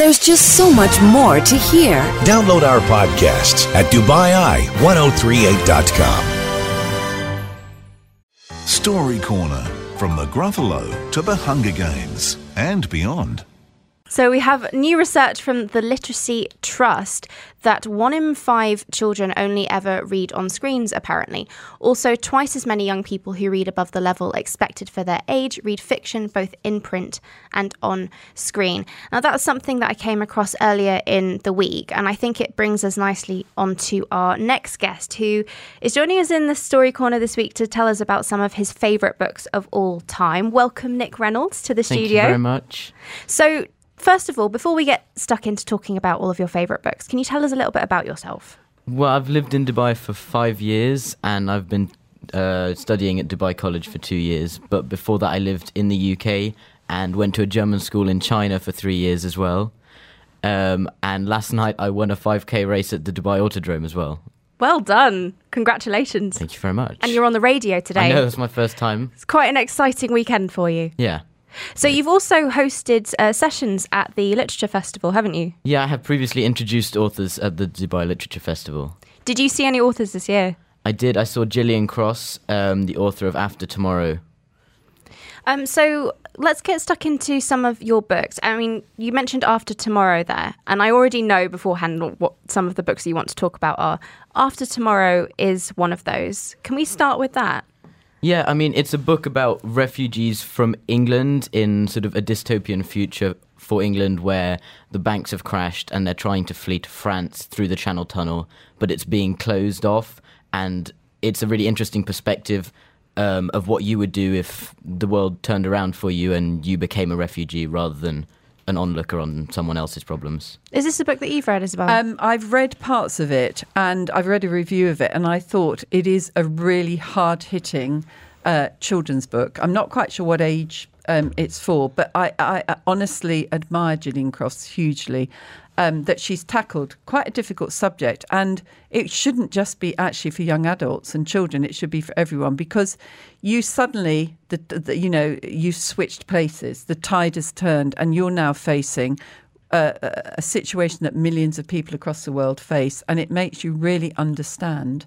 There's just so much more to hear. Download our podcasts at DubaiEye1038.com. Story Corner from the Gruffalo to the Hunger Games and beyond. So we have new research from the Literacy Trust that one in five children only ever read on screens, apparently. Also, twice as many young people who read above the level expected for their age read fiction both in print and on screen. Now, that's something that I came across earlier in the week, and I think it brings us nicely on to our next guest, who is joining us in the Story Corner this week to tell us about some of his favourite books of all time. Welcome, Nick Reynolds, to the Thank studio. Thank you very much. So, first of all, before we get stuck into talking about all of your favourite books, can you tell us a little bit about yourself? Well, I've lived in Dubai for five years and I've been uh, studying at Dubai College for two years. But before that, I lived in the UK and went to a German school in China for three years as well. Um, and last night, I won a 5k race at the Dubai Autodrome as well. Well done. Congratulations. Thank you very much. And you're on the radio today. I know it's my first time. It's quite an exciting weekend for you. Yeah. So, you've also hosted uh, sessions at the Literature Festival, haven't you? Yeah, I have previously introduced authors at the Dubai Literature Festival. Did you see any authors this year? I did. I saw Gillian Cross, um, the author of After Tomorrow. Um, so let's get stuck into some of your books. I mean, you mentioned After Tomorrow there, and I already know beforehand what some of the books you want to talk about are. After Tomorrow is one of those. Can we start with that? Yeah, I mean, it's a book about refugees from England in sort of a dystopian future for England where the banks have crashed and they're trying to flee to France through the Channel Tunnel, but it's being closed off. And it's a really interesting perspective um, of what you would do if the world turned around for you and you became a refugee rather than an onlooker on someone else's problems. Is this a book that you've read as well? Um, I've read parts of it and I've read a review of it, and I thought it is a really hard hitting uh, children's book. I'm not quite sure what age um, it's for, but I, I, I honestly admire Gillian Cross hugely. Um, that she's tackled quite a difficult subject, and it shouldn't just be actually for young adults and children. It should be for everyone because you suddenly, the, the, you know, you've switched places. The tide has turned, and you're now facing a situation that millions of people across the world face, and it makes you really understand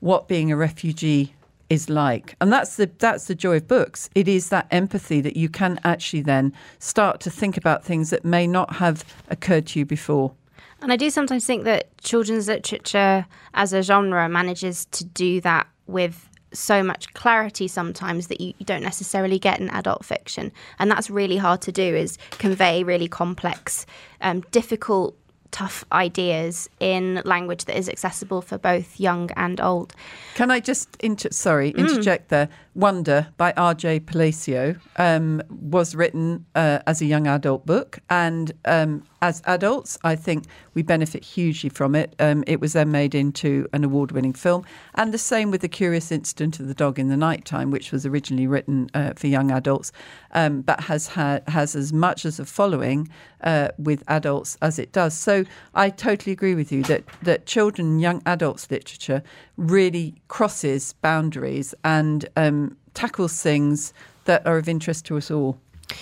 what being a refugee is like. And that's the that's the joy of books. It is that empathy that you can actually then start to think about things that may not have occurred to you before. and I do sometimes think that children's literature as a genre manages to do that with so much clarity sometimes that you, don't necessarily get in adult fiction. And that's really hard to do is convey really complex, um, difficult, tough ideas in language that is accessible for both young and old. Can I just inter- sorry mm. interject there? Wonder by R.J. Palacio um, was written uh, as a young adult book, and um, as adults, I think we benefit hugely from it. Um, it was then made into an award-winning film, and the same with the Curious Incident of the Dog in the Nighttime, which was originally written uh, for young adults, um, but has has as much as a following uh, with adults as it does. So I totally agree with you that that children young adults literature really crosses boundaries and um, tackles things that are of interest to us all.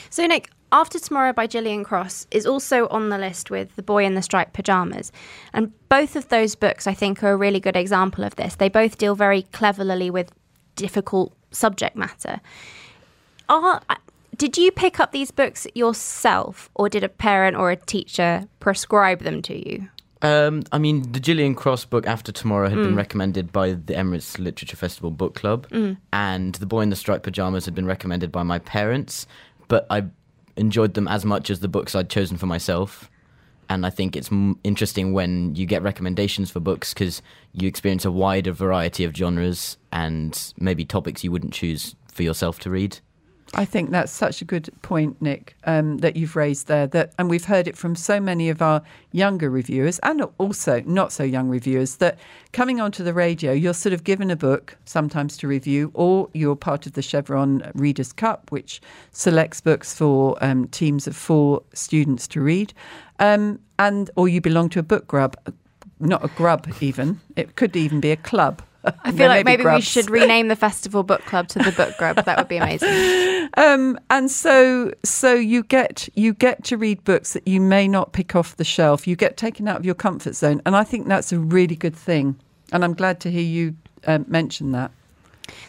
So, Nick, After Tomorrow by Gillian Cross is also on the list with The Boy in the Striped Pyjamas. And both of those books, I think, are a really good example of this. They both deal very cleverly with difficult subject matter. Are, did you pick up these books yourself, or did a parent or a teacher prescribe them to you? Um, I mean, the Gillian Cross book After Tomorrow had been recommended by the Emirates Literature Festival Book Club, and The Boy in the Striped Pajamas had been recommended by my parents. But I enjoyed them as much as the books I'd chosen for myself. And I think it's m- interesting when you get recommendations for books because you experience a wider variety of genres and maybe topics you wouldn't choose for yourself to read. I think that's such a good point, Nick, um, that you've raised there. That, and we've heard it from so many of our younger reviewers, and also not so young reviewers, that coming onto the radio, you're sort of given a book sometimes to review, or you're part of the Chevron Readers' Cup, which selects books for um, teams of four students to read, um, and or you belong to a book grub, not a grub even. It could even be a club I feel like maybe we should rename the festival book club to the book grub. That would be amazing. Um, and so, so you get you get to read books that you may not pick off the shelf. You get taken out of your comfort zone, and I think that's a really good thing. And I'm glad to hear you um, mention that.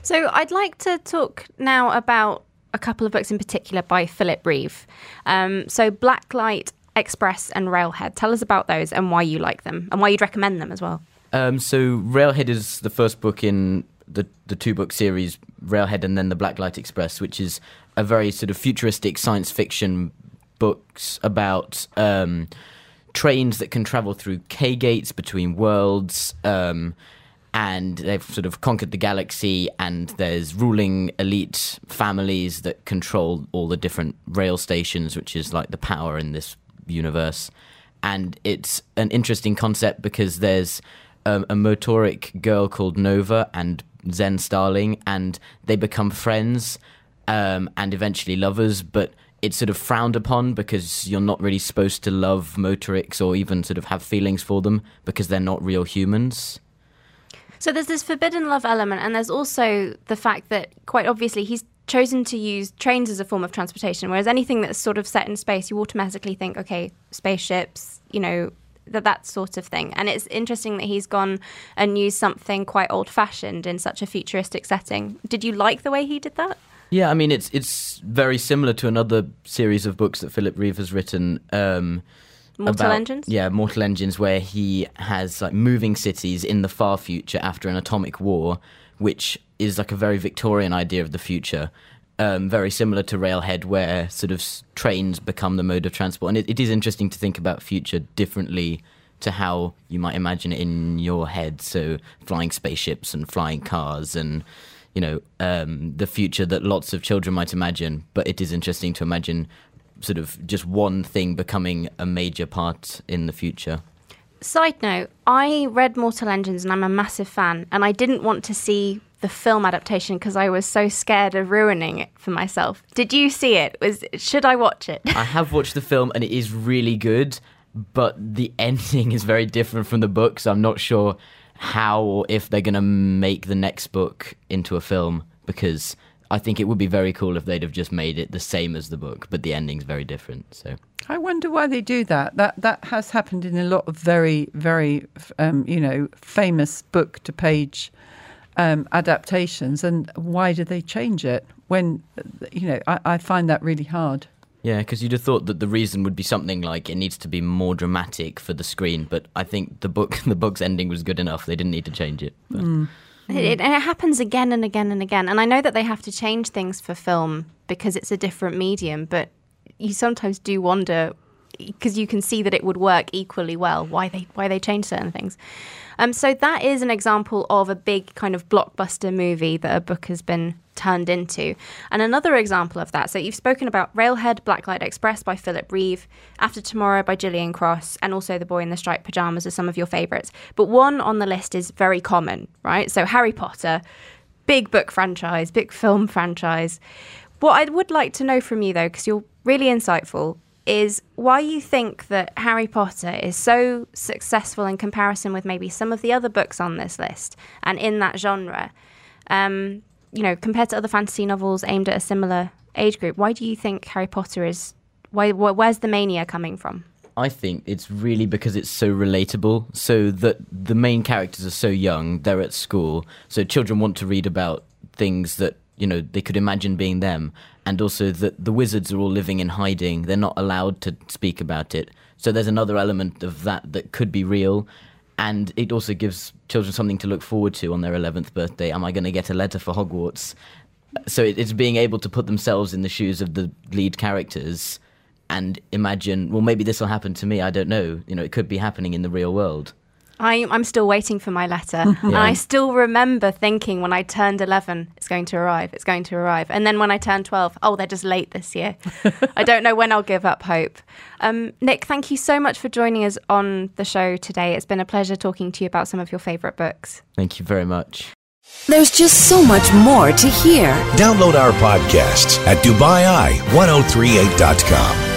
So I'd like to talk now about a couple of books in particular by Philip Reeve. Um, so Blacklight Express and Railhead. Tell us about those and why you like them and why you'd recommend them as well. Um, so Railhead is the first book in the the two book series, Railhead and then the Blacklight Express, which is a very sort of futuristic science fiction books about um, trains that can travel through K gates between worlds. Um, and they've sort of conquered the galaxy, and there's ruling elite families that control all the different rail stations, which is like the power in this universe. And it's an interesting concept because there's um, a Motorik girl called Nova and Zen Starling, and they become friends um, and eventually lovers, but it's sort of frowned upon because you're not really supposed to love Motoriks or even sort of have feelings for them because they're not real humans. So there's this forbidden love element, and there's also the fact that quite obviously he's chosen to use trains as a form of transportation, whereas anything that's sort of set in space, you automatically think, okay, spaceships, you know, that that sort of thing. And it's interesting that he's gone and used something quite old fashioned in such a futuristic setting. Did you like the way he did that? Yeah, I mean it's it's very similar to another series of books that Philip Reeve has written. Um, Mortal about, Engines? Yeah, Mortal Engines, where he has like moving cities in the far future after an atomic war, which is like a very Victorian idea of the future. Um, very similar to Railhead, where sort of trains become the mode of transport. And it, it is interesting to think about future differently to how you might imagine it in your head. So flying spaceships and flying cars and you know um, the future that lots of children might imagine. But it is interesting to imagine sort of just one thing becoming a major part in the future. Side note, I read Mortal Engines and I'm a massive fan, and I didn't want to see the film adaptation because I was so scared of ruining it for myself. Did you see it? Was should I watch it? I have watched the film and it is really good, but the ending is very different from the book, so I'm not sure how or if they're going to make the next book into a film because I think it would be very cool if they'd have just made it the same as the book, but the ending's very different. So I wonder why they do that. That that has happened in a lot of very very um, you know famous book to page um, adaptations. And why do they change it when you know I, I find that really hard. yeah, because you'd have thought that the reason would be something like it needs to be more dramatic for the screen, but I think the book the book's ending was good enough. They didn't need to change it. But. It, and it happens again and again and again. And I know that they have to change things for film because it's a different medium, but you sometimes do wonder because you can see that it would work equally well why they why they change certain things. Um, so that is an example of a big kind of blockbuster movie that a book has been turned into. And another example of that, so you've spoken about Railhead, Blacklight Express by Philip Reeve, After Tomorrow by Gillian Cross, and also The Boy in the Striped Pajamas are some of your favourites. But one on the list is very common, right? So Harry Potter, big book franchise, big film franchise. What I would like to know from you, though, because you're really insightful, is why you think that Harry Potter is so successful in comparison with maybe some of the other books on this list and in that genre. Um, you know, compared to other fantasy novels aimed at a similar age group, why do you think Harry Potter is? Why? wh- Where's the mania coming from? I think it's really because it's so relatable. So that the main characters are so young, they're at school, so children want to read about things that you know they could imagine being them, and also that the wizards are all living in hiding; they're not allowed to speak about it. So there's another element of that that could be real, and it also gives children something to look forward to on their 11th birthday. Am I going to get a letter for Hogwarts? So it's being able to put themselves in the shoes of the lead characters and imagine, well, maybe this will happen to me. I don't know. You know, it could be happening in the real world. I, I'm still waiting for my letter. And I still remember thinking when I turned 11, it's going to arrive, it's going to arrive. And then when I turned 12, oh, they're just late this year. I don't know when I'll give up hope. Um, Nick, thank you so much for joining us on the show today. It's been a pleasure talking to you about some of your favourite books. Thank you very much. There's just so much more to hear. Download our podcasts at DubaiEye1038.com.